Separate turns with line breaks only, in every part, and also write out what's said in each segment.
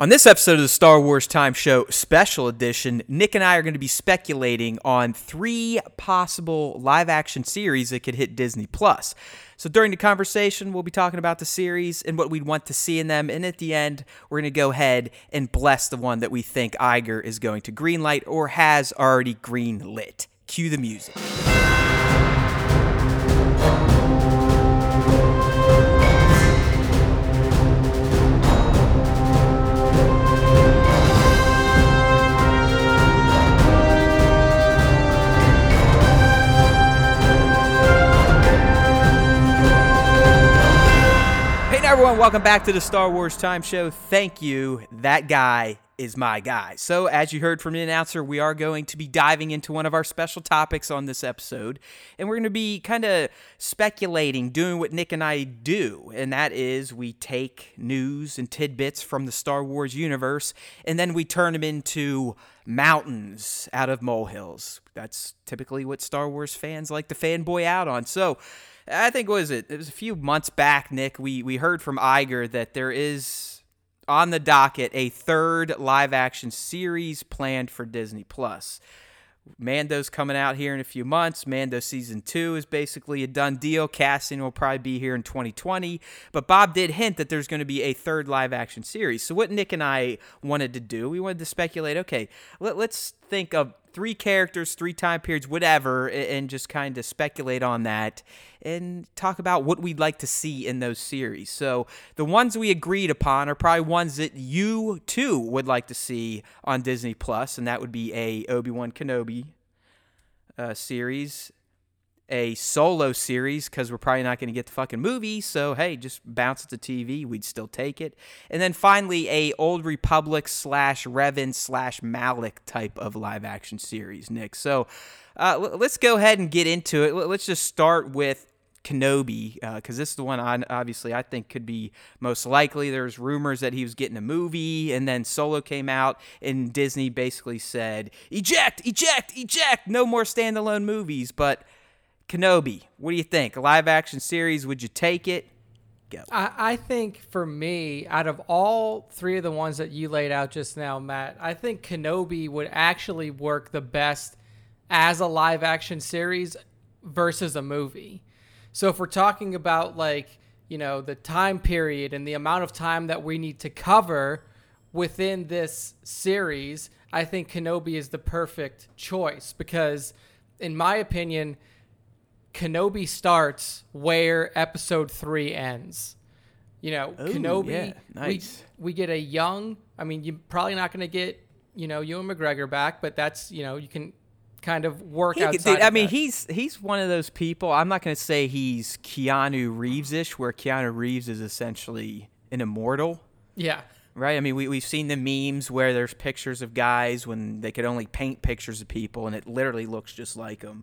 On this episode of the Star Wars Time Show Special Edition, Nick and I are going to be speculating on three possible live action series that could hit Disney Plus. So during the conversation, we'll be talking about the series and what we'd want to see in them. And at the end, we're going to go ahead and bless the one that we think Iger is going to greenlight or has already greenlit. Cue the music. Everyone, welcome back to the Star Wars Time Show. Thank you. That guy is my guy. So, as you heard from the announcer, we are going to be diving into one of our special topics on this episode. And we're going to be kind of speculating, doing what Nick and I do. And that is we take news and tidbits from the Star Wars universe and then we turn them into mountains out of molehills. That's typically what Star Wars fans like to fanboy out on. So, I think was it? It was a few months back, Nick. We we heard from Iger that there is on the docket a third live action series planned for Disney Plus. Mando's coming out here in a few months. Mando season two is basically a done deal. Casting will probably be here in 2020. But Bob did hint that there's going to be a third live action series. So, what Nick and I wanted to do, we wanted to speculate okay, let, us think of three characters, three time periods, whatever, and just kind of speculate on that and talk about what we'd like to see in those series. So the ones we agreed upon are probably ones that you too would like to see on Disney Plus, and that would be a Obi Wan Kenobi uh, series, a solo series because we're probably not going to get the fucking movie. So hey, just bounce it to TV, we'd still take it. And then finally, a Old Republic slash Revan slash Malak type of live action series, Nick. So uh, let's go ahead and get into it. Let's just start with Kenobi, because uh, this is the one I, obviously I think could be most likely. There's rumors that he was getting a movie, and then Solo came out, and Disney basically said, eject, eject, eject, no more standalone movies. But Kenobi, what do you think? A live action series, would you take it?
Go. I, I think for me, out of all three of the ones that you laid out just now, Matt, I think Kenobi would actually work the best as a live action series versus a movie. So if we're talking about like, you know, the time period and the amount of time that we need to cover within this series, I think Kenobi is the perfect choice because in my opinion, Kenobi starts where episode 3 ends. You know, Ooh, Kenobi yeah, nice. we, we get a young, I mean, you're probably not going to get, you know, Ewan McGregor back, but that's, you know, you can kind of work he, outside.
I
mean,
that. he's he's one of those people. I'm not going to say he's Keanu Reeves-ish, where Keanu Reeves is essentially an immortal.
Yeah.
Right. I mean, we we've seen the memes where there's pictures of guys when they could only paint pictures of people, and it literally looks just like them.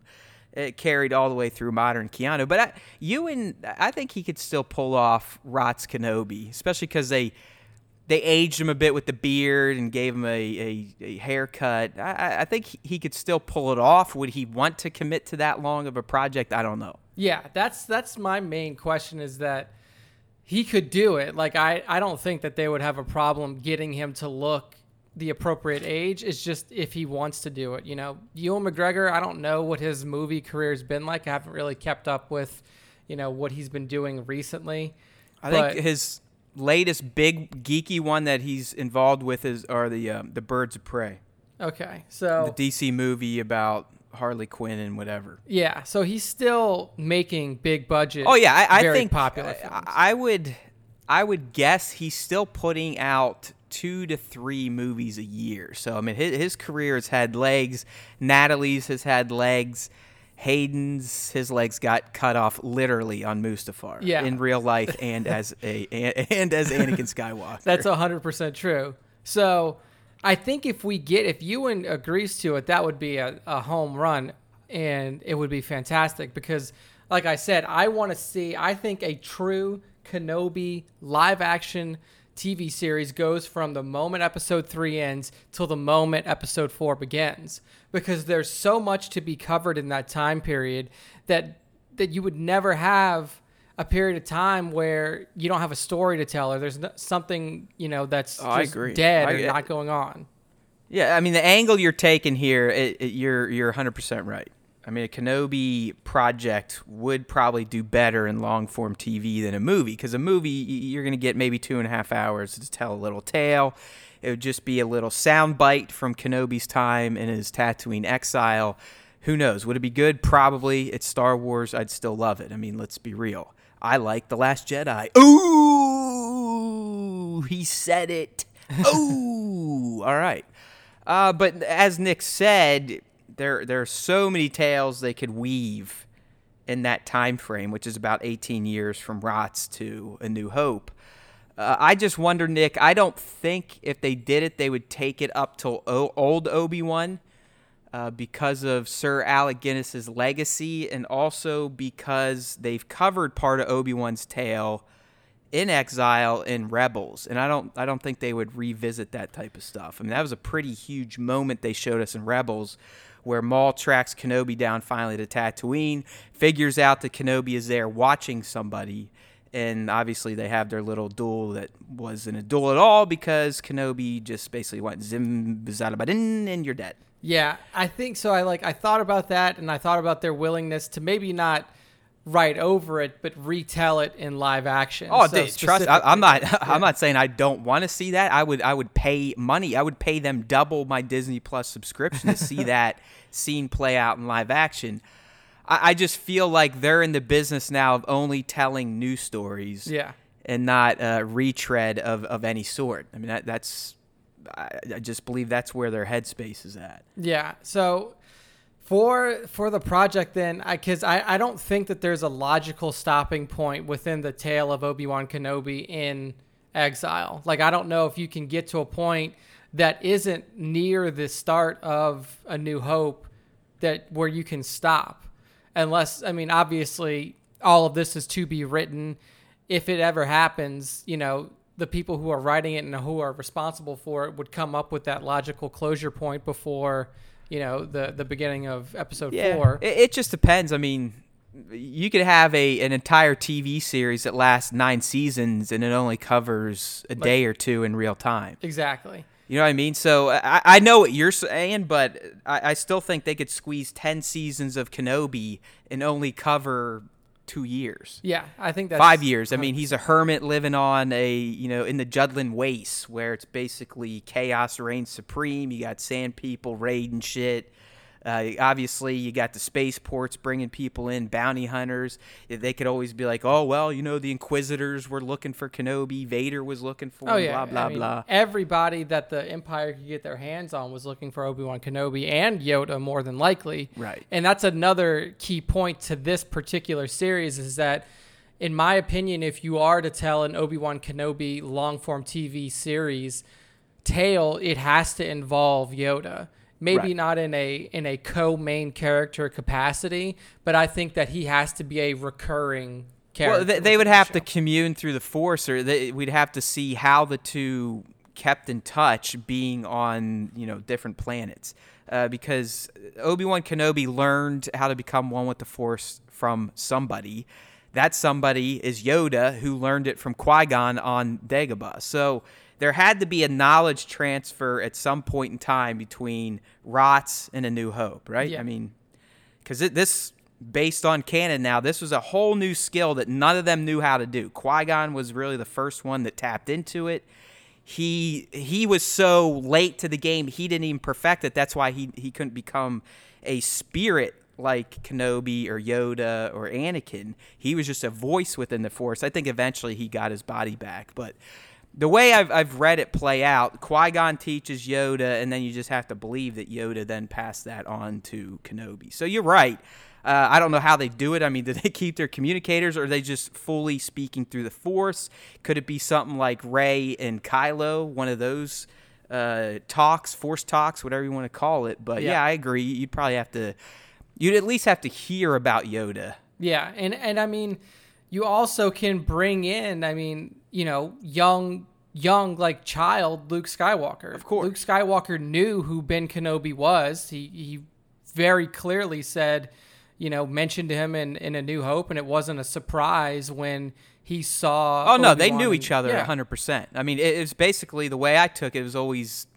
It carried all the way through modern Keanu, but I, Ewan, I think he could still pull off Rots Kenobi, especially because they they aged him a bit with the beard and gave him a, a, a haircut. I, I, think he could still pull it off. Would he want to commit to that long of a project? I don't know.
Yeah, that's that's my main question is that he could do it. Like I, I don't think that they would have a problem getting him to look the appropriate age. It's just if he wants to do it. You know, Ewan McGregor, I don't know what his movie career has been like. I haven't really kept up with, you know, what he's been doing recently.
I but, think his latest big geeky one that he's involved with is are the um, the Birds of Prey.
Okay, so
the DC movie about Harley Quinn and whatever.
Yeah, so he's still making big budget.
Oh yeah, I, I think
popular.
I, I would, I would guess he's still putting out two to three movies a year. So I mean, his, his career has had legs. Natalie's has had legs. Hayden's his legs got cut off literally on Mustafar yeah. in real life and as a and as Anakin Skywalker.
That's hundred percent true. So I think if we get if Ewan agrees to it, that would be a, a home run and it would be fantastic because like I said, I want to see I think a true Kenobi live action TV series goes from the moment episode 3 ends till the moment episode 4 begins because there's so much to be covered in that time period that that you would never have a period of time where you don't have a story to tell or there's no, something you know that's
Oh, I
just
agree.
dead
I-
or not going on.
Yeah, I mean the angle you're taking here, it, it, you're you're 100 percent right. I mean a Kenobi project would probably do better in long form TV than a movie because a movie you're gonna get maybe two and a half hours to tell a little tale. It would just be a little sound bite from Kenobi's time in his Tatooine exile. Who knows? Would it be good? Probably. It's Star Wars. I'd still love it. I mean, let's be real. I like The Last Jedi. Ooh, he said it. Ooh, all right. Uh, but as Nick said, there there are so many tales they could weave in that time frame, which is about 18 years from Rots to A New Hope. Uh, I just wonder, Nick. I don't think if they did it, they would take it up till o- old Obi Wan, uh, because of Sir Alec Guinness's legacy, and also because they've covered part of Obi Wan's tale in Exile in Rebels, and I don't I don't think they would revisit that type of stuff. I mean, that was a pretty huge moment they showed us in Rebels, where Maul tracks Kenobi down finally to Tatooine, figures out that Kenobi is there watching somebody, and obviously they have their little duel that wasn't a duel at all because Kenobi just basically went zim zalabadin and you're dead.
Yeah, I think so. I like I thought about that and I thought about their willingness to maybe not write over it but retell it in live action.
Oh,
So
dude, trust. I, I'm not.
Yeah.
I'm not saying I don't want to see that. I would. I would pay money. I would pay them double my Disney Plus subscription to see that scene play out in live action. I, I just feel like they're in the business now of only telling new stories
Yeah.
and not uh, retread of, of any sort. I mean, that, that's. I, I just believe that's where their headspace is at.
Yeah. So for for the project then I cuz I I don't think that there's a logical stopping point within the tale of Obi-Wan Kenobi in Exile. Like I don't know if you can get to a point that isn't near the start of A New Hope that where you can stop. Unless I mean obviously all of this is to be written if it ever happens, you know, the people who are writing it and who are responsible for it would come up with that logical closure point before, you know, the the beginning of episode four.
It, it just depends. I mean, you could have a an entire TV series that lasts nine seasons and it only covers a day or two in real time.
exactly.
You know what I mean? So I, I know what you're saying, but I, I still think they could squeeze ten seasons of Kenobi and only cover two years.
Yeah, I think that's
Five years. I mean, he's a hermit living on a, you know, in the Jundland Wastes where it's basically chaos reigns supreme. You got sand people raiding shit. Uh, obviously, you got the spaceports bringing people in, bounty hunters. They could always be like, oh, well, you know, the Inquisitors were looking for Kenobi. Vader was looking for
Oh
him,
yeah,
blah, blah,
I mean,
blah.
Everybody that the Empire could get their hands on was looking for Obi Wan Kenobi and Yoda more than likely.
Right.
And that's another key point to this particular series is that, in my opinion, if you are to tell an Obi Wan Kenobi long form TV series tale, it has to involve Yoda. Maybe
Right.
not in a in a co main character capacity, but I think that he has to be a recurring character.
Well, they, they would
the
have
show.
to commune through the Force, or they, we'd have to see how the two kept in touch, being on you know different planets. Uh, because Obi Wan Kenobi learned how to become one with the Force from somebody. That somebody is Yoda, who learned it from Qui Gon on Dagobah. So there had to be a knowledge transfer at some point in time between Rots and A New Hope, right?
Yeah.
I mean, because this based on canon now this was a whole new skill that none of them knew how to do. Qui-gon was really the first one that tapped into it. He he was so late to the game he didn't even perfect it. That's why he, he couldn't become a spirit like kenobi or yoda or anakin. He was just a voice within the force. I think eventually he got his body back but the way I've, I've read it play out, Qui Gon teaches Yoda, and then you just have to believe that Yoda then passed that on to Kenobi. So you're right. Uh, I don't know how they do it. I mean, do they keep their communicators, or are they just fully speaking through the Force? Could it be something like Rey and Kylo, one of those uh, talks, Force talks, whatever you want to call it? But yeah.
Yeah.
I agree. You'd probably have to. You'd at least have to hear about Yoda.
Yeah, and and I mean, you also can bring in, I mean, you know, young young like child Luke Skywalker. Of
course.
Luke Skywalker knew who Ben Kenobi was. He he very clearly said, you know, mentioned him in, in A New Hope, and it wasn't a surprise when he saw.
Oh no, they knew each other
yeah.
hundred percent. I mean, it, it was basically the way I took it. It was always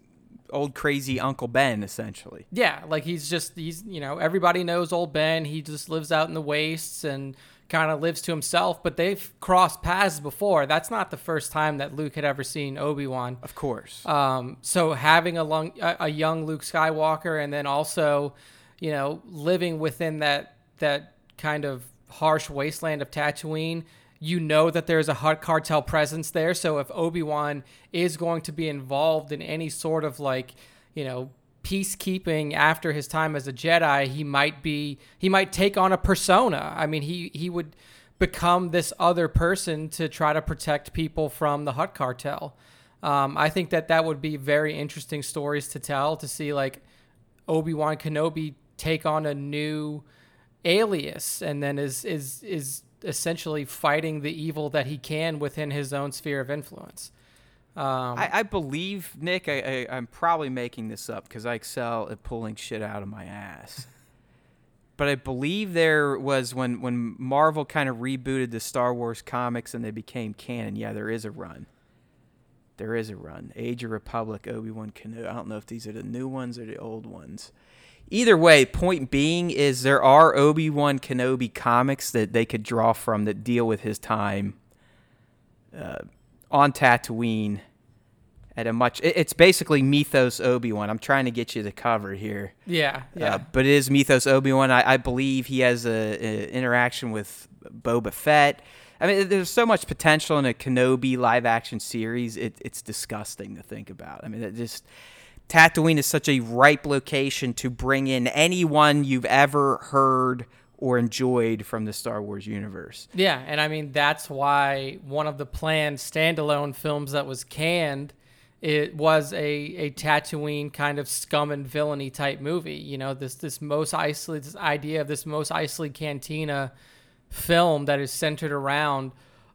old crazy Uncle Ben, essentially.
Yeah, like he's just he's you know everybody knows old Ben. He just lives out in the wastes and kind of lives to himself. But they've crossed paths before. That's not the first time that Luke had ever seen Obi Wan.
Of course.
Um, so having a, long, a, a young Luke Skywalker, and then also, you know, living within that that kind of harsh wasteland of Tatooine, you know that there's a Hutt cartel presence there. So if Obi Wan is going to be involved in any sort of like, you know, peacekeeping after his time as a Jedi, he might be he might take on a persona. I mean, he he would become this other person to try to protect people from the Hutt cartel. Um, I think that that would be very interesting stories to tell to see like Obi Wan Kenobi take on a new alias and then is is is essentially fighting the evil that he can within his own sphere of influence. Um,
I, I believe Nick. I, I, I'm probably making this up because I excel at pulling shit out of my ass. but I believe there was when when Marvel kind of rebooted the Star Wars comics and they became canon. Yeah, there is a run. There is a run. Age of Republic, Obi Wan Kenobi. I don't know if these are the new ones or the old ones. Either way, point being is there are Obi Wan Kenobi comics that they could draw from that deal with his time uh, on Tatooine at a much. it- It's basically Mythos Obi Wan. I'm trying to get you the cover here.
yeah, yeah.
Uh, but it is Mythos Obi Wan. I, I believe he has a, a interaction with Boba Fett. I mean, there's so much potential in a Kenobi live action series. It, it's disgusting to think about. I mean, it just Tatooine is such a ripe location to bring in anyone you've ever heard or enjoyed from the Star Wars universe.
Yeah, and I mean that's why one of the planned standalone films that was canned it was a a Tatooine kind of scum and villainy type movie. You know, this this Mos Eisley this idea of this Mos Eisley Cantina film that is centered around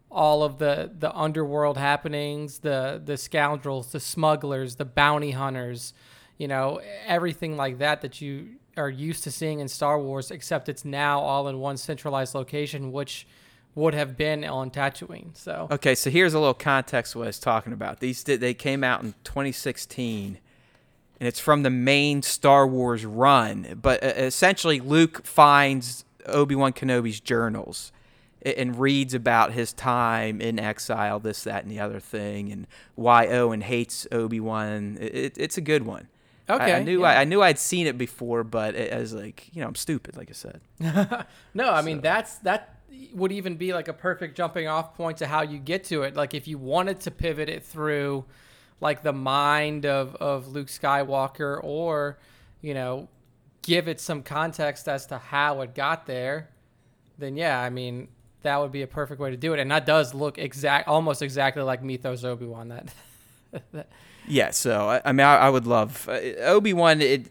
all of the the underworld happenings, the the scoundrels, the smugglers, the bounty hunters, you know, everything like that that you are used to seeing in Star Wars, except it's now all in one centralized location, which would have been on Tatooine. So
Okay, so here's a little context what I was talking about. These did- they came out in 2016, and it's from the main Star Wars run. But uh, essentially, Luke finds Obi Wan Kenobi's journals and reads about his time in exile, this, that, and the other thing, and why Owen hates Obi Wan. It, it, it's a good one. I- I, knew
yeah.
I, I knew I'd seen it before, but it, I was like, you know, I'm stupid, like I said.
No, I mean that's that would even be like a perfect jumping off point to how you get to it. Like if you wanted to pivot it through like the mind of of Luke Skywalker or, you know, give it some context as to how it got there, then yeah, I mean that would be a perfect way to do it. And that does look exact almost exactly like Mythos Obi-Wan that that-
Yeah, so I, I mean, I, I would love uh, Obi Wan. It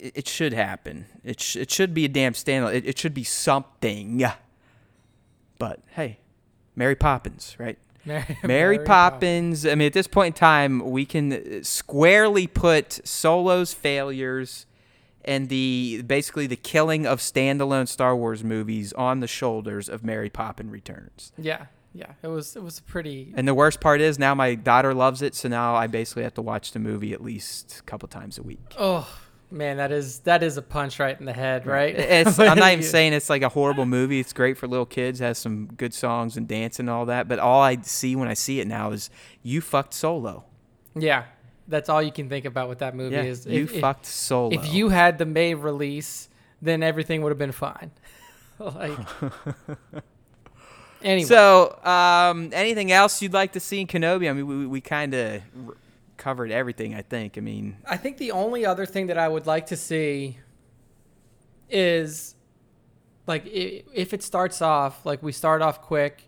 it it should happen. It sh- it should be a damn standalone. It, it should be something. But hey, Mary Poppins, right?
Mary,
Mary,
Poppins.
Poppins. I mean, at this point in time, we can uh, squarely put Solo's failures and the basically the killing of standalone Star Wars movies on the shoulders of Mary Poppins Returns.
Yeah. Yeah. It was it was pretty
And the worst part is now my daughter loves it, so now I basically have to watch the movie at least a couple times a week.
Oh man, that is that is a punch right in the head, right?
It's, I'm not even saying it's like a horrible movie. It's great for little kids, has some good songs and dance and all that. But all I see when I see it now is you fucked Solo.
Yeah, that's all you can think about with that movie
Yeah,
is
you
if, if-
fucked Solo.
If you had the May release, then everything would have been fine. like anyway,
So, um, anything else you'd like to see in Kenobi? I mean, we, we kind of covered everything, I think. I mean,
I think the only other thing that I would like to see is like if it starts off like we start off quick,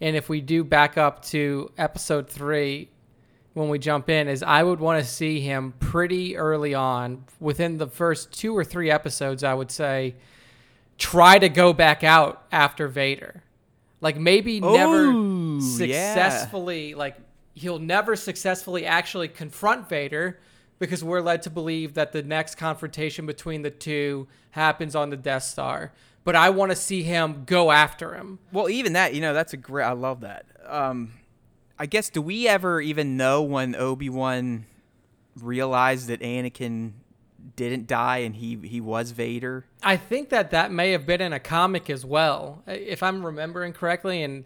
and if we do back up to episode three when we jump in, is I would want to see him pretty early on within the first two or three episodes. I would say try to go back out after Vader, like maybe never
Ooh, yeah.
successfully like he'll never successfully actually confront Vader, because we're led to believe that the next confrontation between the two happens on the Death Star. But I want to see him go after him.
Well, even that, you know, that's a great. I love that. Um, I guess do we ever even know when Obi Wan realized that Anakin didn't die and he he was Vader?
I think that that may have been in a comic as well, if I'm remembering correctly. And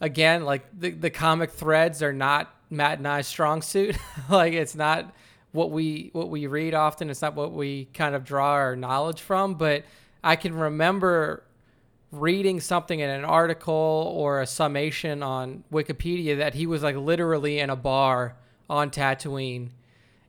again, like the the comic threads are not Matt and I's strong suit. like it's not what we what we read often. It's not what we kind of draw our knowledge from. But I can remember reading something in an article or a summation on Wikipedia that he was like literally in a bar on Tatooine,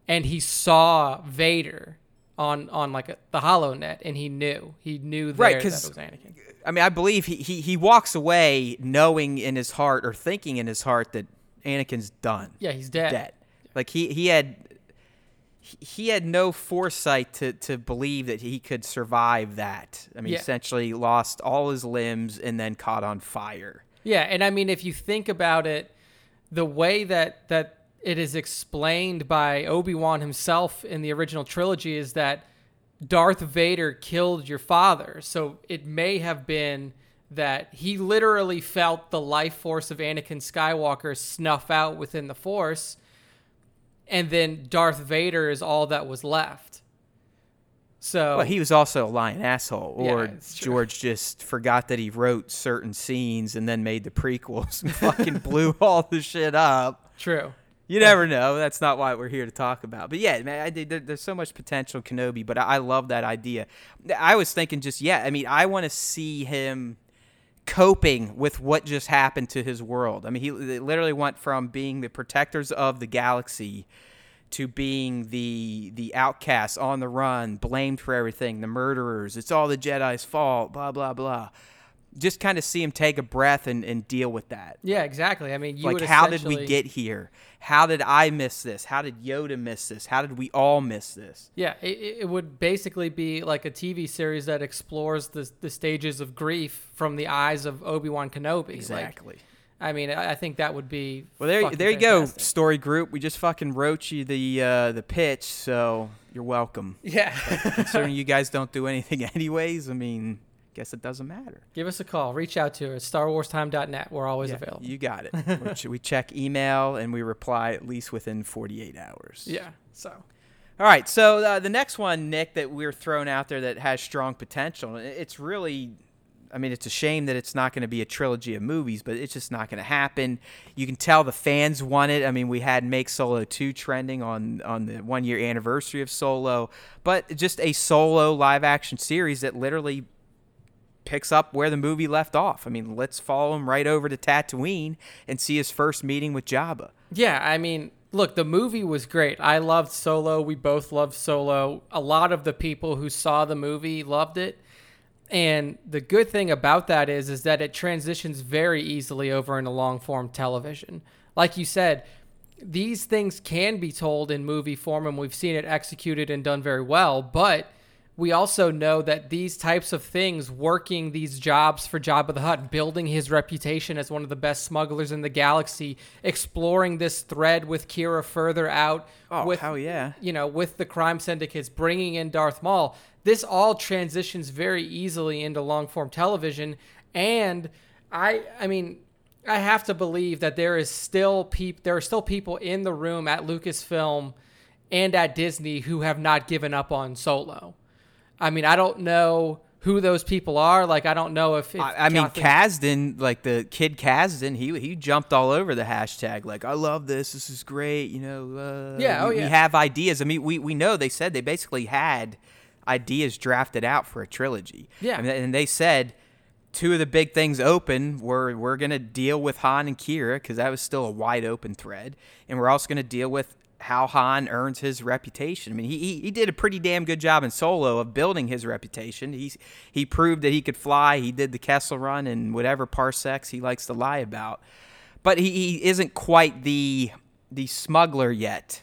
and he saw Vader on on like a, the HoloNet, and he knew he knew there
Right,
that it was Anakin.
I mean, I believe he, he he walks away knowing in his heart or thinking in his heart that Anakin's done.
Yeah, he's dead.
dead. Like he he had he- had no foresight to to believe that he could survive that. I mean,
Yeah.
essentially lost all his limbs and then caught on fire.
Yeah, and I mean, if you think about it, the way that that it is explained by Obi Wan himself in the original trilogy is that Darth Vader killed your father. So it may have been that he literally felt the life force of Anakin Skywalker snuff out within the Force, and then Darth Vader is all that was left. So
Well, he was also a lying asshole, or
true.
George just forgot that he wrote certain scenes and then made the prequels and fucking blew all the shit up.
true.
You never know. That's not why we're here to talk about. But yeah, man, I there, there's so much potential Kenobi, but I, I love that idea. I was thinking just yeah. I mean, I want to see him coping with what just happened to his world. I mean, he literally went from being the protectors of the galaxy to being the the outcasts on the run, blamed for everything, the murderers. It's all the Jedi's fault. Blah blah blah. Just kind of see him take a breath and, and deal with that.
Yeah, exactly. I mean, you
like how did we get here? How did i miss this? How did yoda miss this? How did we all miss this?
Yeah, it, it would basically be like a TV series that explores the the stages of grief from the eyes of Obi Wan Kenobi. Like,
exactly.
I mean, I think that would be
well there, there you go story group. We just fucking wrote you the uh, the pitch so you're welcome.
Yeah,
considering you guys don't do anything anyways i mean guess it doesn't matter
give us a call. Reach out to us. At starwarstime.net. We're always
Yeah,
available.
you got it we check email and we reply at least within 48 hours
yeah. So
All right, so uh, the next one, Nick, that we're throwing out there that has strong potential. It's really, I mean, it's a shame that it's not going to be a trilogy of movies, but it's just not going to happen. You can tell the fans want it. I mean, we had Make Solo two trending on on the one year anniversary of Solo, but just a solo live action series that literally picks up where the movie left off. I mean, let's follow him right over to Tatooine and see his first meeting with Jabba.
Yeah, I mean, look, the movie was great. I loved Solo. We both loved Solo. A lot of the people who saw the movie loved it. And the good thing about that is is that it transitions very easily over into long form television. Like you said, these things can be told in movie form and we've seen it executed and done very well, but we also know that these types of things, working these jobs for Jabba the Hutt, building his reputation as one of the best smugglers in the galaxy, exploring this thread with Qi'ra further out,
Oh,
with
hell yeah.
you know, with the crime syndicates, bringing in Darth Maul. This all transitions very easily into long form television, and I, I mean, I have to believe that there is still peop, there are still people in the room at Lucasfilm and at Disney who have not given up on Solo. I mean, I don't know who those people are. Like, I don't know if, if
I, I mean, Kasdan, like the kid Kasdan, he he jumped all over the hashtag. Like, I love this. This is great. You know. Uh,
Yeah, oh,
we, we have ideas. I mean, we we know they said they basically had ideas drafted out for a trilogy.
Yeah.
and, and they said two of the big things open were we're gonna deal with Han and Qi'ra because that was still a wide open thread, and we're also gonna deal with how Han earns his reputation. I mean, he, he, he did a pretty damn good job in Solo of building his reputation. He's he proved that he could fly. He did the Kessel Run and whatever parsecs he likes to lie about, but he, he isn't quite the the smuggler yet.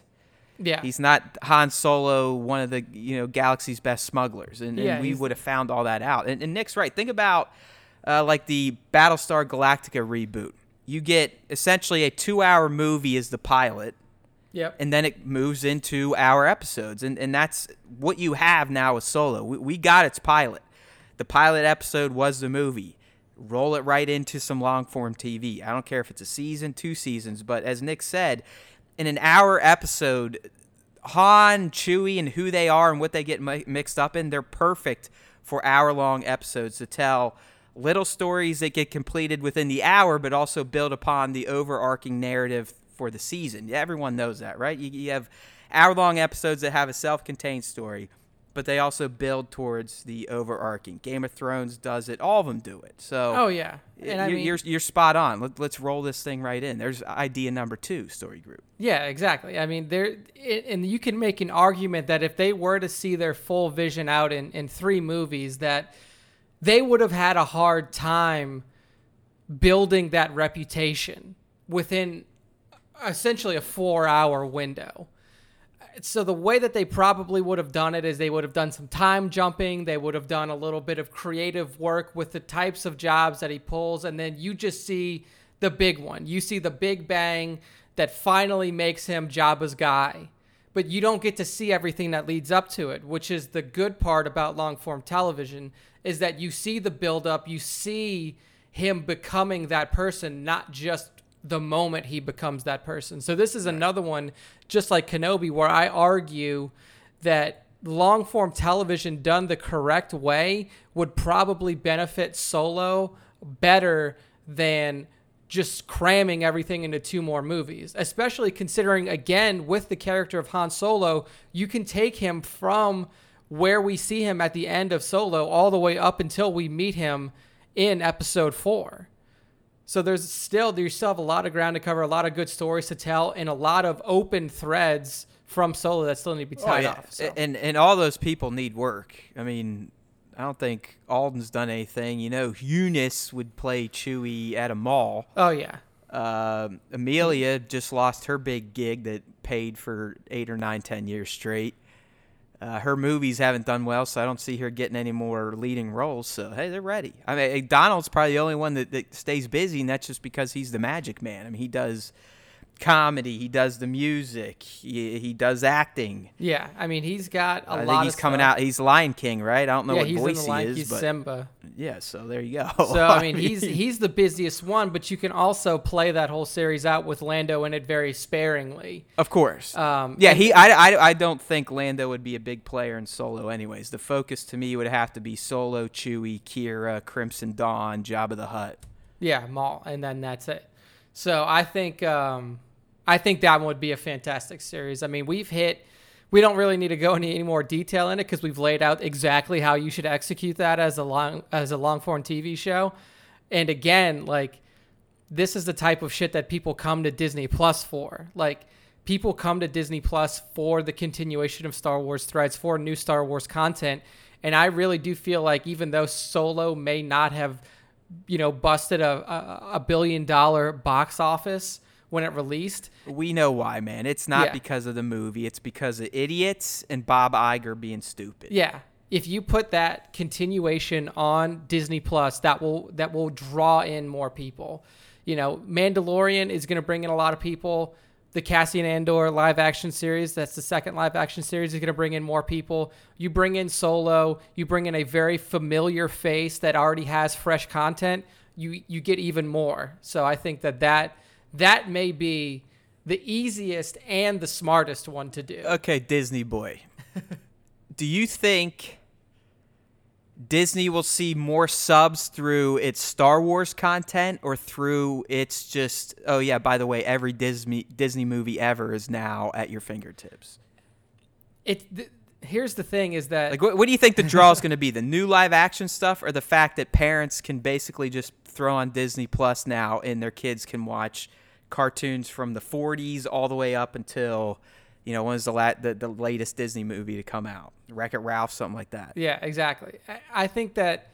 yeah,
He's not Han Solo, one of the you know galaxy's best smugglers, and,
Yeah,
and we would have found all that out. And, and Nick's right. Think about uh, like the Battlestar Galactica reboot. You get essentially a two-hour movie as the pilot,
Yep.
and then it moves into our episodes. And, and that's what you have now with solo. We, we got its pilot. The pilot episode was the movie. Roll it right into some long form tv i don't care if it's a season two seasons but as nick said in an hour episode han chewie and who they are and what they get mi- mixed up in they're perfect for hour long episodes to tell little stories that get completed within the hour but also build upon the overarching narrative for the season. Everyone knows that, right? You, you have hour long episodes that have a self contained story, but they also build towards the overarching. Game of Thrones does it, all of them do it. So,
Oh yeah. And
you're,
mean,
you're, you're spot on. Let, let's roll this thing right in. There's idea number two, story group.
Yeah, exactly. I mean, there, and you can make an argument that if they were to see their full vision out in, in three movies, that they would have had a hard time building that reputation within essentially a four hour window. So the way that they probably would have done it is they would have done some time jumping, they would have done a little bit of creative work with the types of jobs that he pulls, and then you just see the big one. You see the big bang that finally makes him Jabba's guy. But you don't get to see everything that leads up to it, which is the good part about long form television is that you see the build up, you see him becoming that person, not just the moment he becomes that person. So this is another one, just like Kenobi, where I argue that long form television done the correct way would probably benefit Solo better than just cramming everything into two more movies, especially considering, again, with the character of Han Solo, you can take him from where we see him at the end of Solo all the way up until we meet him in episode four. So there's still you still have a lot of ground to cover, a lot of good stories to tell, and a lot of open threads from Solo that still need to be tied off. So.
And and all those people need work. I mean, I don't think Alden's done anything. You know, Joonas would play Chewie at a mall.
oh yeah,
Um Emilia just lost her big gig that paid for eight or nine, ten years straight. Uh, her movies haven't done well, so I don't see her getting any more leading roles. So hey, they're ready. I mean, Donald's probably the only one that, that stays busy, and that's just because he's the magic man. I mean, he does comedy, he does the music, he, he does acting.
yeah. I mean, he's got a
I
lot.
think he's
of
coming
stuff.
out. He's Lion King, right? I don't know
yeah,
what
he's in
voice
the line.
he is,
he's
but
Simba.
yeah. So there you go.
So I mean, he's he's the busiest one, but you can also play that whole series out with Lando in it very sparingly.
of course.
Um,
yeah, he. I, I. I don't think Lando would be a big player in Solo. Anyways, the focus to me would have to be Solo, Chewie, Qi'ra, Crimson Dawn, Jabba the Hutt.
Yeah, Maul, and then that's it. So I think um, I think that would be a fantastic series. I mean, we've hit. We don't really need to go into any more detail in it because we've laid out exactly how you should execute that as a long as a long form TV show. And again, like this is the type of shit that people come to Disney Plus for. Like people come to Disney Plus for the continuation of Star Wars threads, for new Star Wars content. And I really do feel like even though Solo may not have, you know, busted a, a, a billion dollar box office when it released,
We know why, man. It's not
Yeah.
because of the movie. It's because of idiots and Bob Iger being stupid.
yeah, if you put that continuation on Disney Plus, that will that will draw in more people. You know, Mandalorian is going to bring in a lot of people. The Cassian Andor live action series, that's the second live action series, is going to bring in more people. You bring in Solo, you bring in a very familiar face that already has fresh content. You you get even more. So I think that that that may be the easiest and the smartest one to do.
Okay, Disney boy. Do you think Disney will see more subs through its Star Wars content or through its just oh yeah, by the way, every Disney Disney movie ever is now at your fingertips.
it th- here's the thing is that
Like what, what do you think the draw is going to be? The new live action stuff or the fact that parents can basically just throw on Disney Plus now and their kids can watch cartoons from the 40s all the way up until you know, when was the, la- the the latest Disney movie to come out? Wreck-It Ralph, something like that.
yeah exactly I, I think that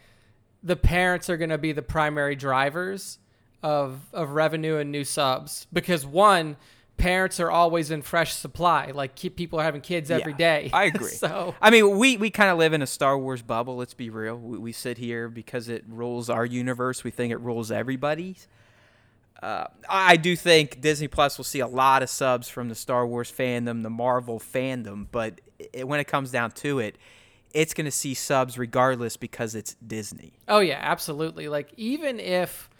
the parents are going to be the primary drivers of of revenue and new subs because one parents are always in fresh supply like keep people are having kids every
Yeah,
day
I agree.
so
I mean, we, we kind of live in a Star Wars bubble. Let's be real. We, we sit here because it rules our universe. We think it rules everybody's. uh, I do think Disney Plus will see a lot of subs from the Star Wars fandom, the Marvel fandom, but it, when it comes down to it, it's going to see subs regardless because it's Disney.
Oh yeah, absolutely. Like even if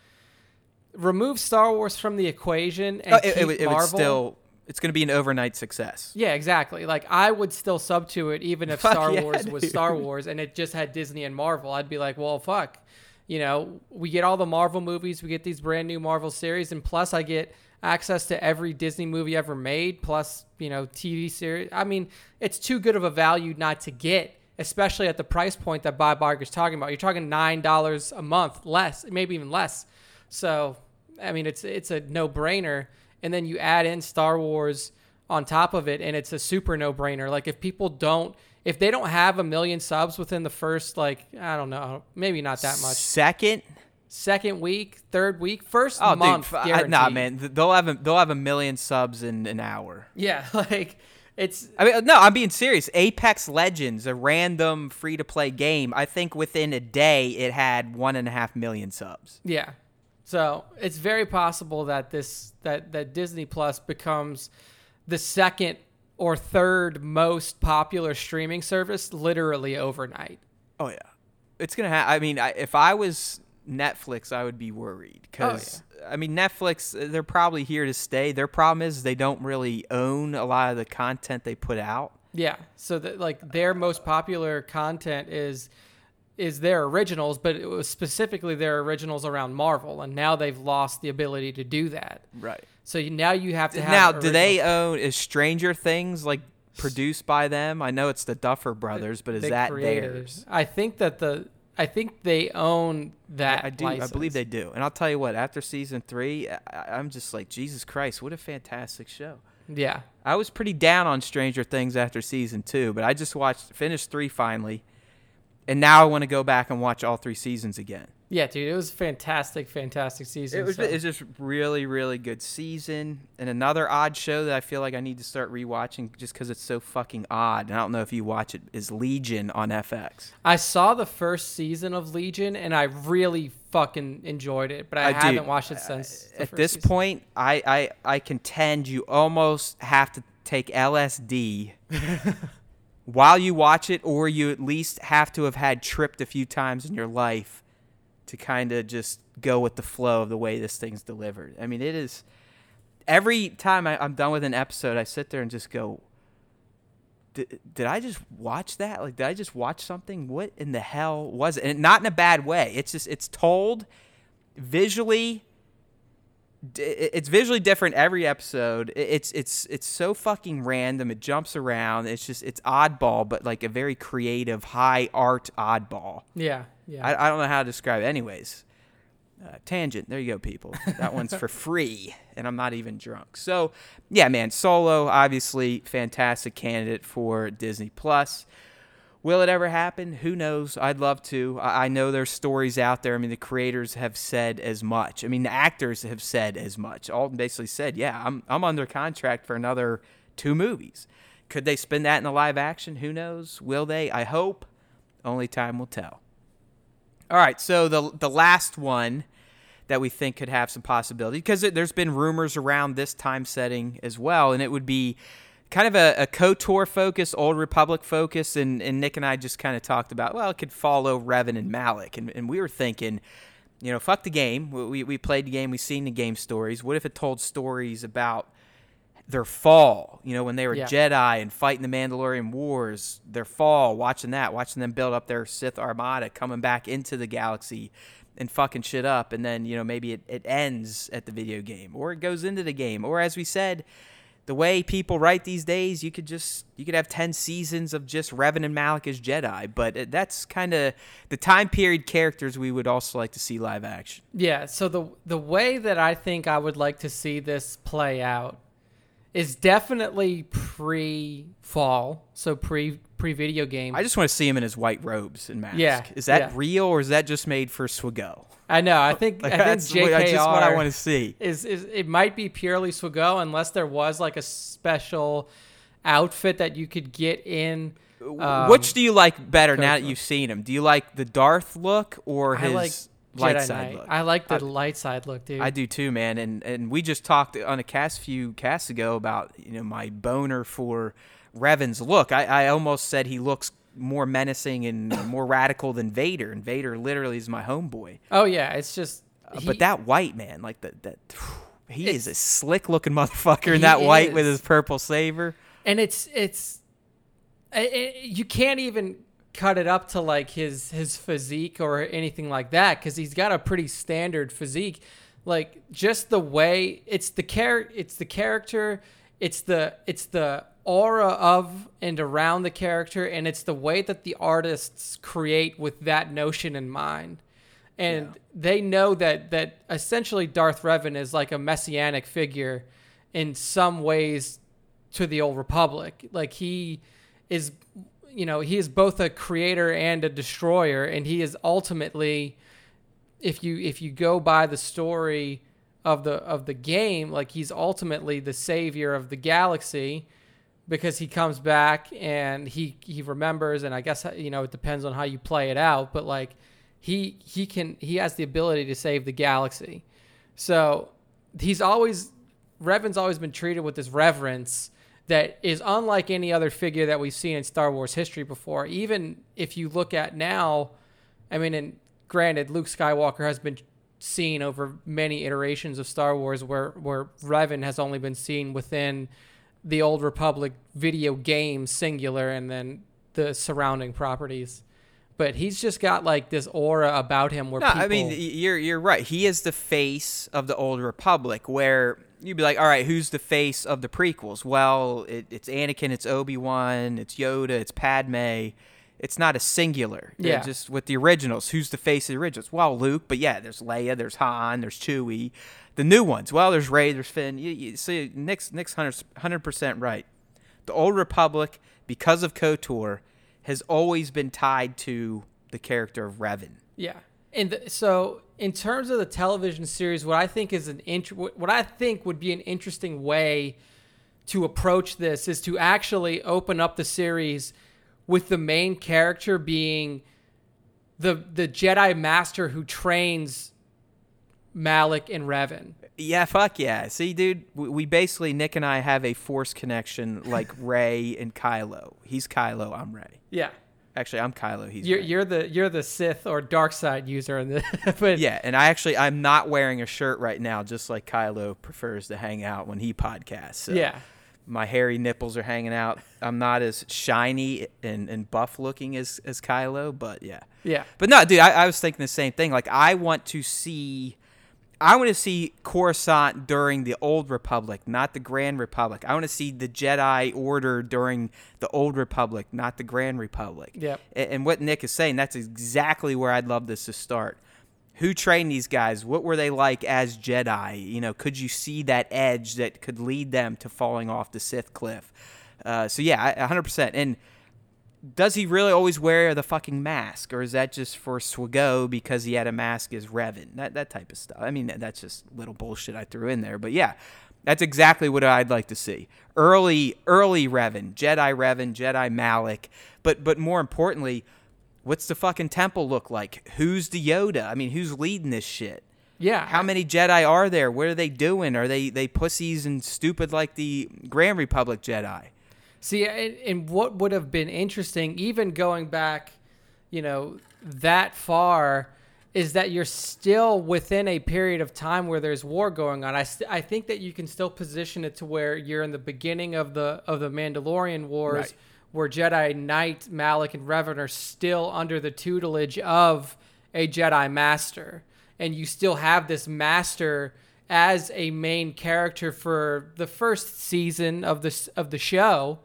remove Star Wars from the equation and
Oh, it,
keep
it, it
Marvel,
still it's going to be an overnight success.
Yeah, exactly. Like I would still sub to it even if
Fuck
Star
yeah,
Wars was. Star Wars and it just had Disney and Marvel. I'd be like, well, fuck. You know, we get all the Marvel movies, we get these brand new Marvel series, and plus I get access to every Disney movie ever made, plus you know TV series. I mean, it's too good of a value not to get, especially at the price point that Bob Barker's talking about. You're talking nine dollars a month, less, maybe even less. So, I mean, it's it's a no brainer. And then you add in Star Wars on top of it, and it's a super no brainer. Like if people don't, if they don't have a million subs within the first like I don't know, maybe not that much.
Second,
Second week, third week, first
oh
month,
dude, I- nah, man, they'll have a, they'll have a million subs in an hour.
Yeah, like it's
I mean, no, I'm being serious. Apex Legends, a random free to play game, I think within a day it had one and a half million subs.
Yeah. So it's very possible that this that that Disney Plus becomes the second or third most popular streaming service literally overnight.
Oh yeah, it's gonna have. I mean, I, if I was Netflix, I would be worried oh, because I mean, Netflix, they're probably here to stay. Their problem is they don't really own a lot of the content they put out.
Yeah. So that like their most popular content is is their originals, but it was specifically their originals around Marvel, and now they've lost the ability to do that.
Right.
So you, now you have to have
Now, do they own is Stranger Things like produced by them? I know it's the Duffer Brothers, but is that
creators.
theirs?
I think that the I think they own that.
I do. I believe they do. And I'll tell you what. After season three, I, I'm just like Jesus Christ! What a fantastic show.
Yeah.
I was pretty down on Stranger Things after season two, but I just watched finished three finally, and now I want to go back and watch all three seasons again.
Yeah, dude, it was a fantastic, fantastic season.
It was
so-
it's just really really good season, and another odd show that I feel like I need to start rewatching just because it's so fucking odd. And I don't know if you watch it. Is Legion on FX?
I saw the first season of Legion and I really fucking enjoyed it, but I,
I
haven't watched it since. Uh, the
At this
season.
point, I, I I contend you almost have to take LSD while you watch it, or you at least have to have had tripped a few times in your life to kind of just go with the flow of the way this thing's delivered. I mean, it is. Every time I, I'm done with an episode, I sit there and just go, did, I just watch that? Like, did I just watch something? What in the hell was it? And not in a bad way. It's just, it's told visually it's visually different every episode. It's it's it's so fucking random. It jumps around. It's just it's oddball, but like a very creative, high art oddball.
Yeah, yeah.
I, I don't know how to describe it. Anyways, uh, tangent. There you go, people. That one's for free, and I'm not even drunk. So yeah, man. Solo, obviously, fantastic candidate for Disney Plus. Will it ever happen? Who knows? I'd love to. I know there's stories out there. I mean, the creators have said as much. I mean, the actors have said as much. Alden basically said, "Yeah, I'm I'm under contract for another two movies." Could they spin that in a live action? Who knows? Will they? I hope. Only time will tell. All right, so the the last one that we think could have some possibility because there's been rumors around this time setting as well, and it would be kind of a, a KOTOR focus, Old Republic focus, and, and Nick and I just kind of talked about well, it could follow Revan and Malak, and, and we were thinking, you know, fuck the game. We, we, we played the game, we've seen the game stories. What if it told stories about their fall, you know, when they were
Yeah.
Jedi and fighting the Mandalorian Wars, their fall, watching that, watching them build up their Sith Armada, coming back into the galaxy and fucking shit up. And then, you know, maybe it, it ends at the video game or it goes into the game. Or as we said, the way people write these days, you could just, you could have 10 seasons of just Revan and Malak as Jedi. But uh, that's kind of the time period characters we would also like to see live action.
Yeah, so the the way that I think I would like to see this play out is definitely pre fall, so pre pre video game.
I just want to see him in his white robes and mask.
Yeah,
Is that
yeah.
real or is that just made for SWGOH?
I know. I think
Like,
I think
that's what- that's just what I want to see.
is is it might be purely SWGOH unless there was like a special outfit that you could get in. um,
Which do you like better now that you've seen him? Do you like the Darth look or his
like
light
Jedi
side
Knight.
look.
I like the light side look, dude.
I do too, man. And and we just talked on a cast few casts ago about you know my boner for Revan's look. I, I almost said he looks more menacing and more radical than Vader, and Vader literally is my homeboy.
oh yeah, it's just.
Uh,
he-
but that white man, like that that. He is a slick looking motherfucker in that white with his purple saber.
and it's it's i i you can't even cut it up to like his his physique or anything like that because he's got a pretty standard physique like just the way it's the char- it's the character it's the it's the aura of and around the character and it's the way that the artists create with that notion in mind. And they know that that essentially Darth Revan is like a messianic figure in some ways to the old republic. Like he is you know he is both a creator and a destroyer and he is ultimately if you if you go by the story of the of the game like he's ultimately the savior of the galaxy because he comes back and he he remembers and I guess you know it depends on how you play it out but like he he can he has the ability to save the galaxy so he's always Revan's always been treated with this reverence that is unlike any other figure that we've seen in Star Wars history before. Even if you look at now, I mean, and granted, Luke Skywalker has been seen over many iterations of Star Wars, where where Revan has only been seen within the Old Republic video game singular, and then the surrounding properties. But he's just got like this aura about him where
No,
people.
I mean you're you're right. He is the face of the old Republic. Where you'd be like, all right, who's the face of the prequels? Well, it, it's Anakin, it's Obi Wan, it's Yoda, it's Padme. It's not a singular. They're
Yeah.
Just with the originals, who's the face of the originals? Well, Luke, but yeah, there's Leia, there's Han, there's Chewie. The new ones, well, there's Rey, there's Finn. You, you see, Nick's Nick's hundred percent right. The old Republic, because of KOTOR, has always been tied to the character of Revan.
Yeah. And th- so, in terms of the television series, what I think is an int- what I think would be an interesting way to approach this is to actually open up the series with the main character being the the Jedi Master who trains Malak and Revan.
Yeah, fuck yeah. See, dude, we- basically Nick and I have a force connection like Rey and Kylo. He's Kylo, I'm Rey.
Yeah.
Actually, I'm Kylo. He's
You're,
Rey.
you're the you're the Sith or dark side user in the but
yeah, and I actually I'm not wearing a shirt right now, just like Kylo prefers to hang out when he podcasts. So
yeah.
My hairy nipples are hanging out. I'm not as shiny and, and buff looking as as Kylo, but yeah.
Yeah.
But no, dude, I, I was thinking the same thing. Like, I want to see, I want to see Coruscant during the Old Republic, not the Grand Republic. I want to see the Jedi Order during the Old Republic, not the Grand Republic.
Yep.
A- And, what Nick is saying, that's exactly where I'd love this to start. Who trained these guys? What were they like as Jedi? You know, could you see that edge that could lead them to falling off the Sith cliff? Uh, so yeah, I- 100%. And does he really always wear the fucking mask, or is that just for SWGOH because he had a mask as Revan? That that type of stuff. I mean, that's just little bullshit I threw in there, but yeah, that's exactly what I'd like to see. Early, early Revan, Jedi Revan, Jedi Malak, but but more importantly, what's the fucking temple look like? Who's the Yoda? I mean, who's leading this shit?
Yeah.
How many Jedi are there? What are they doing? Are they they pussies and stupid like the Grand Republic Jedi?
See, and, and what would have been interesting, even going back, you know, that far, is that you're still within a period of time where there's war going on. I, st- I think that you can still position it to where you're in the beginning of the of the Mandalorian Wars,
Right.
Where Jedi Knight, Malak, and Revan are still under the tutelage of a Jedi Master, and you still have this Master as a main character for the first season of this of the show.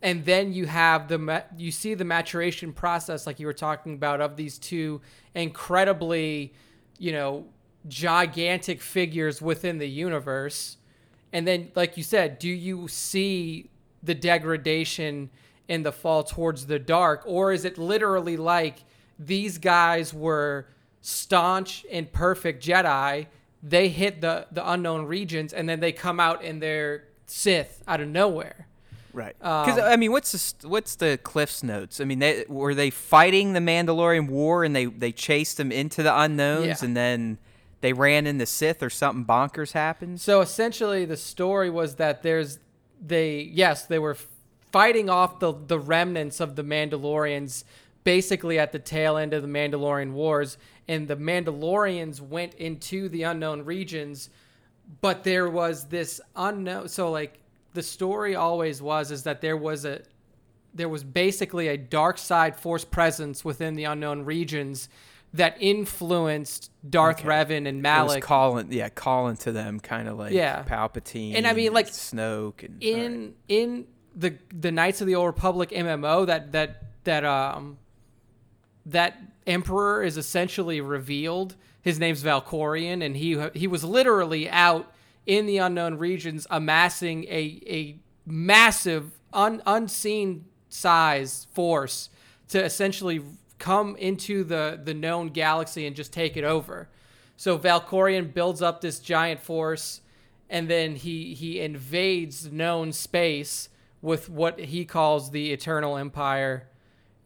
And then you have the you see the maturation process like you were talking about of these two incredibly you know gigantic figures within the universe. And then like you said do you see the degradation in the fall towards the dark or is it literally like these guys were staunch and perfect jedi they hit the the unknown regions and then they come out and they're sith out of nowhere
Right. Because um, I mean, what's the what's the Cliff's notes? I mean, they, were they fighting the Mandalorian War and they they chased them into the unknowns yeah. and then they ran into Sith or something bonkers happened?
So essentially, the story was that there's they yes they were fighting off the the remnants of the Mandalorians basically at the tail end of the Mandalorian Wars, and the Mandalorians went into the unknown regions, but there was this unknown. So like the story always was is that there was a there was basically a dark side force presence within the unknown regions that influenced Darth okay. Revan and Malak.
calling, yeah, calling to them, kind of like yeah. Palpatine.
And I mean, like
Snoke. And,
in right. in the the Knights of the Old Republic MMO, that that that um that Emperor is essentially revealed. His name's Valkorion, and he he was literally out in the unknown regions amassing a a massive un, unseen size force to essentially come into the the known galaxy and just take it over. So Valkorion builds up this giant force and then he he invades known space with what he calls the Eternal Empire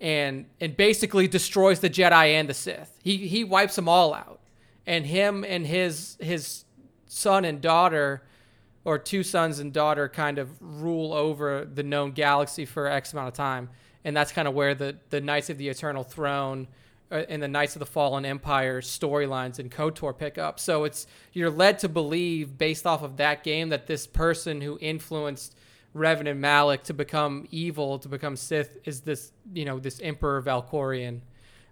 and and basically destroys the Jedi and the Sith. He he wipes them all out. And him and his his son and daughter or two sons and daughter kind of rule over the known galaxy for X amount of time. And that's kind of where the, the Knights of the Eternal Throne uh, and the Knights of the Fallen Empire storylines and KOTOR pick up. So it's you're led to believe based off of that game that this person who influenced Revan and Malak to become evil, to become Sith, is this you know this Emperor Valkorion.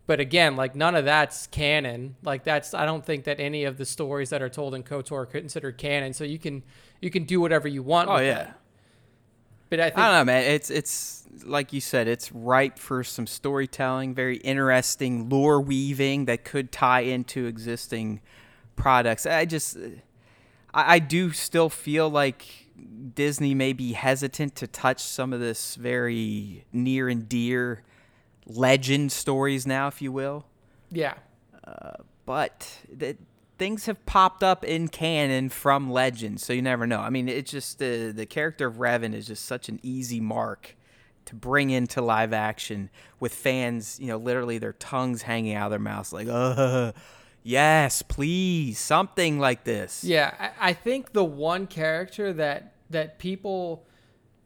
But again, like none of that's canon. Like that's I don't think that any of the stories that are told in KOTOR are considered canon. So you can you can do whatever you want.
Oh yeah.
But I, think,
I don't know, man. It's it's like you said, it's ripe for some storytelling, very interesting lore weaving that could tie into existing products. I just I, I do still feel like Disney may be hesitant to touch some of this very near and dear legend stories now, if you will.
Yeah.
Uh, but the, things have popped up in canon from legends, so you never know. I mean, it's just the the character of Revan is just such an easy mark to bring into live action with fans, you know, literally their tongues hanging out of their mouths, like, uh, yes, please, something like this.
Yeah, I think the one character that that people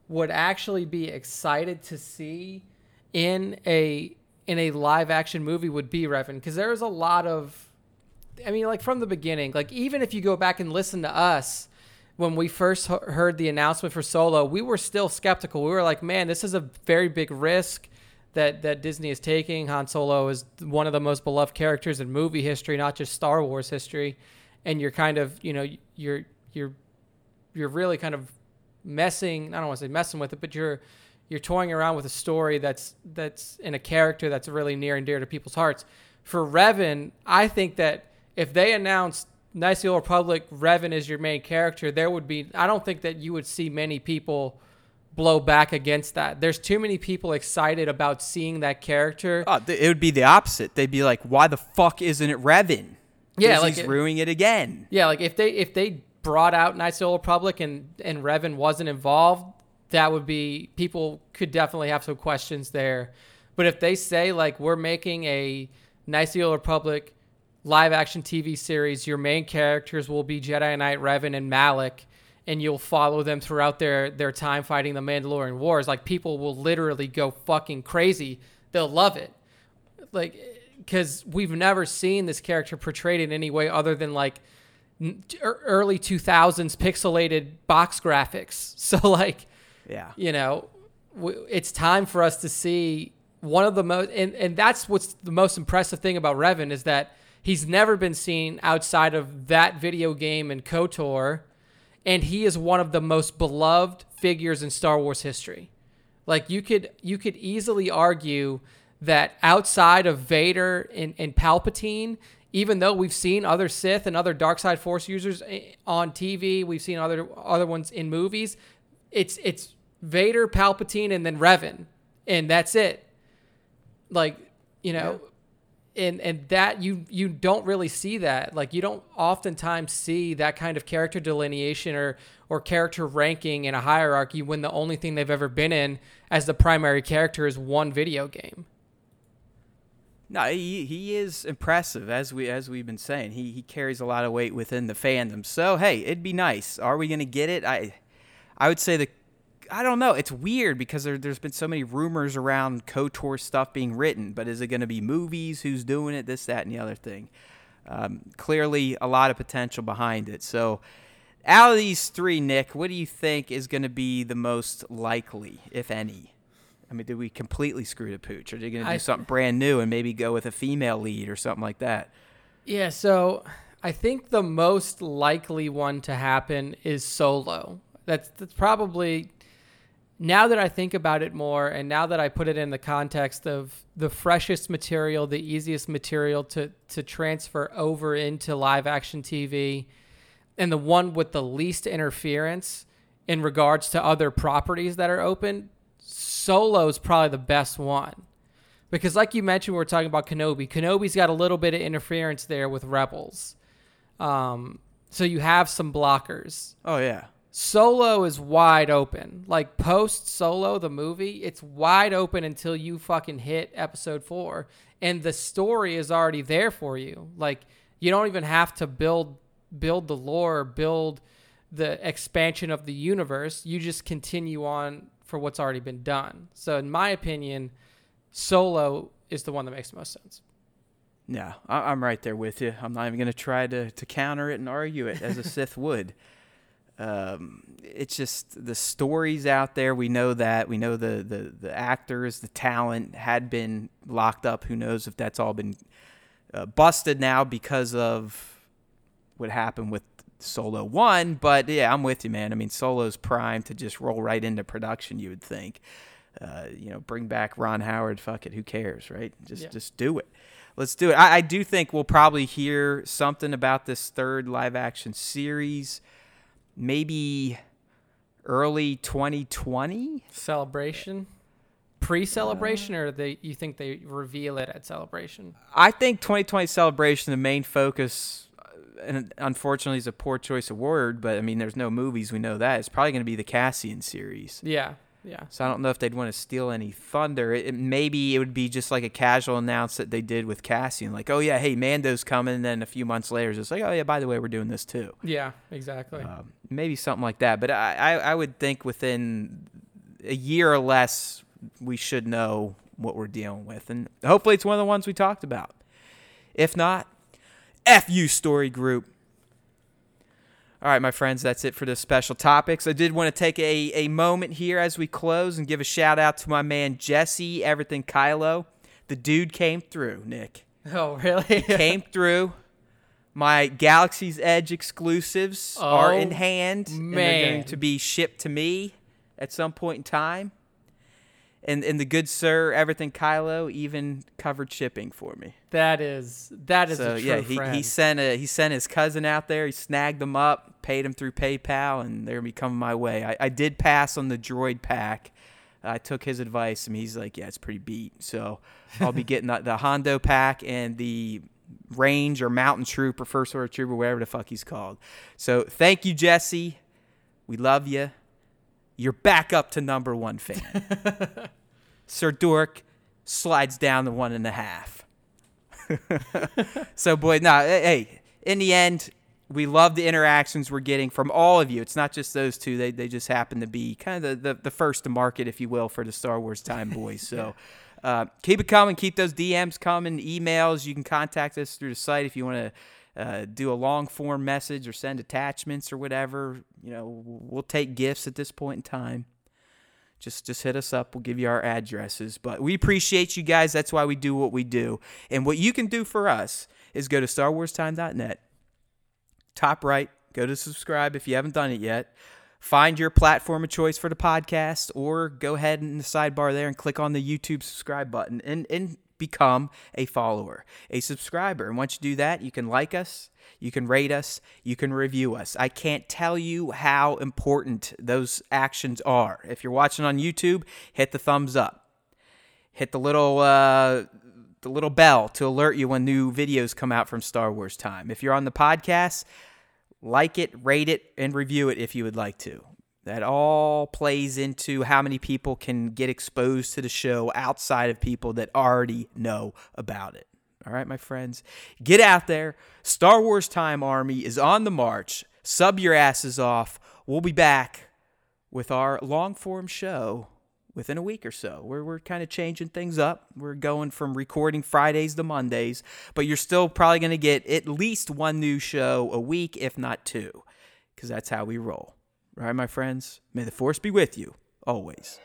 would actually be excited to see in a in a live action movie would be Revan because there's a lot of I mean like from the beginning like even if you go back and listen to us when we first heard the announcement for Solo we were still skeptical. We were like man this is a very big risk that that Disney is taking Han Solo is one of the most beloved characters in movie history not just Star Wars history and you're kind of you know you're you're you're really kind of messing I don't want to say messing with it but you're you're toying around with a story that's that's in a character that's really near and dear to people's hearts. For Revan, I think that if they announced the Old Republic, Revan is your main character, there would be I don't think that you would see many people blow back against that. There's too many people excited about seeing that character.
Oh, it would be the opposite. They'd be like, "Why the fuck isn't it Revan?"
Yeah,
like he's ruining it again.
Yeah, like if they if they brought out Knights of the Old Republic and and Revan wasn't involved, that would be people could definitely have some questions there. But if they say like we're making a Knights of the Old Republic live action TV series, your main characters will be Jedi Knight Revan and Malak, and you'll follow them throughout their their time fighting the Mandalorian Wars. Like people will literally go fucking crazy. They'll love it. Like because we've never seen this character portrayed in any way other than like early 2000s pixelated box graphics. So like
yeah.
You know, it's time for us to see one of the most, and, and that's what's the most impressive thing about Revan is that he's never been seen outside of that video game and KOTOR, and he is one of the most beloved figures in Star Wars history. Like you could you could easily argue that outside of Vader and, and Palpatine, even though we've seen other Sith and other dark side Force users eh, on TV, we've seen other other ones in movies. It's it's Vader, Palpatine, and then Revan, and that's it. Like, you know, and and that you you don't really see that. Like you don't oftentimes see that kind of character delineation or or character ranking in a hierarchy when the only thing they've ever been in as the primary character is one video game.
No he, he is impressive as we as we've been saying. He he carries a lot of weight within the fandom. So hey it'd be nice. Are we gonna get it? I i would say the I don't know. It's weird because there, has been so many rumors around KOTOR stuff being written, but is it going to be movies? Who's doing it? This, that, and the other thing. Um, clearly, a lot of potential behind it. So, out of these three, Nick, what do you think is going to be the most likely, if any? I mean, did we completely screw the pooch? Or are they going to do I, something brand new and maybe go with a female lead or something like that?
Yeah, so I think the most likely one to happen is Solo. That's that's probably now that I think about it more, and now that I put it in the context of the freshest material, the easiest material to to transfer over into live action TV, and the one with the least interference in regards to other properties that are open, Solo is probably the best one. Because, like you mentioned, we are talking about Kenobi. Kenobi's got a little bit of interference there with Rebels. Um, so you have some blockers.
Oh, yeah.
Solo is wide open. Like post Solo, the movie, it's wide open until you fucking hit episode four. And the story is already there for you. Like you don't even have to build build the lore, build the expansion of the universe. You just continue on for what's already been done. So in my opinion, Solo is the one that makes the most sense.
Yeah, I'm right there with you. I'm not even going to try to to counter it and argue it as a Sith would. Um, it's just the stories out there. We know that. We know the, the, the actors, the talent had been locked up. Who knows if that's all been uh, busted now because of what happened with Solo 1. But yeah, I'm with you, man. I mean, Solo's prime to just roll right into production, you would think. Uh, you know, bring back Ron Howard. Fuck it. Who cares, right? Just, yeah. just do it. Let's do it. I, I do think we'll probably hear something about this third live action series maybe early 2020
celebration? Pre-celebration or they you think they reveal it at celebration?
I think 2020 celebration the main focus uh, and unfortunately is a poor choice of word but i mean there's no movies we know that. It's probably going to be the cassian series.
Yeah yeah.
So I don't know if they'd want to steal any thunder. It, maybe it would be just like a casual announce that they did with Cassian, like, "Oh yeah, hey, Mando's coming." And then a few months later, it's just like, "Oh yeah, by the way, we're doing this too."
Yeah, exactly.
Um, maybe something like that. But I, I, I would think within a year or less, we should know what we're dealing with, and hopefully, it's one of the ones we talked about. If not, F you, story group. All right, my friends, that's it for the special topics. I did want to take a, a moment here as we close and give a shout out to my man Jesse Everything Kylo. The dude came through, Nick.
Oh, really?
came through. My Galaxy's Edge exclusives oh, are in oh, hand. Man. And they're going to be shipped to me at some point in time and and the good sir everything Kylo even covered shipping for me.
That is that is so yeah.
He, he sent a he sent his cousin out there. He snagged them up, paid him through PayPal, and they're gonna be coming my way. I, I did pass on the droid pack. I took his advice, and he's like, "Yeah, it's pretty beat." So I'll be getting the, the Hondo pack and the Range or Mountain Trooper, First Order Trooper, whatever the fuck he's called. So thank you, Jesse. We love you you're back up to number one fan. Sir Dork slides down to one and a half. so, boy, no, hey, in the end, we love the interactions we're getting from all of you. It's not just those two; they they just happen to be kind of the the, the first to market, if you will, for the Star Wars Time Boys. So. Uh, keep it coming. Keep those DMs coming, emails. You can contact us through the site if you want to uh, do a long form message or send attachments or whatever. You know, we'll take gifts at this point in time. Just just hit us up. We'll give you our addresses. But we appreciate you guys. That's why we do what we do. And what you can do for us is go to starwarstime.net. Top right, go to subscribe if you haven't done it yet. Find your platform of choice for the podcast, or go ahead in the sidebar there and click on the YouTube subscribe button. And and become a follower, a subscriber. And once you do that, you can like us, you can rate us, you can review us. I can't tell you how important those actions are. If you're watching on YouTube, hit the thumbs up, hit the little uh, the little bell to alert you when new videos come out from Star Wars Time. If you're on the podcast, like it, rate it, and review it if you would like to. That all plays into how many people can get exposed to the show outside of people that already know about it. All right, my friends, get out there. Star Wars Time Army is on the march. Sub your asses off. We'll be back with our long form show within a week or so. We're, we're kind of changing things up. We're going from recording Fridays to Mondays, but you're still probably going to get at least one new show a week, if not two, because that's how we roll. Right, my friends? May the force be with you always.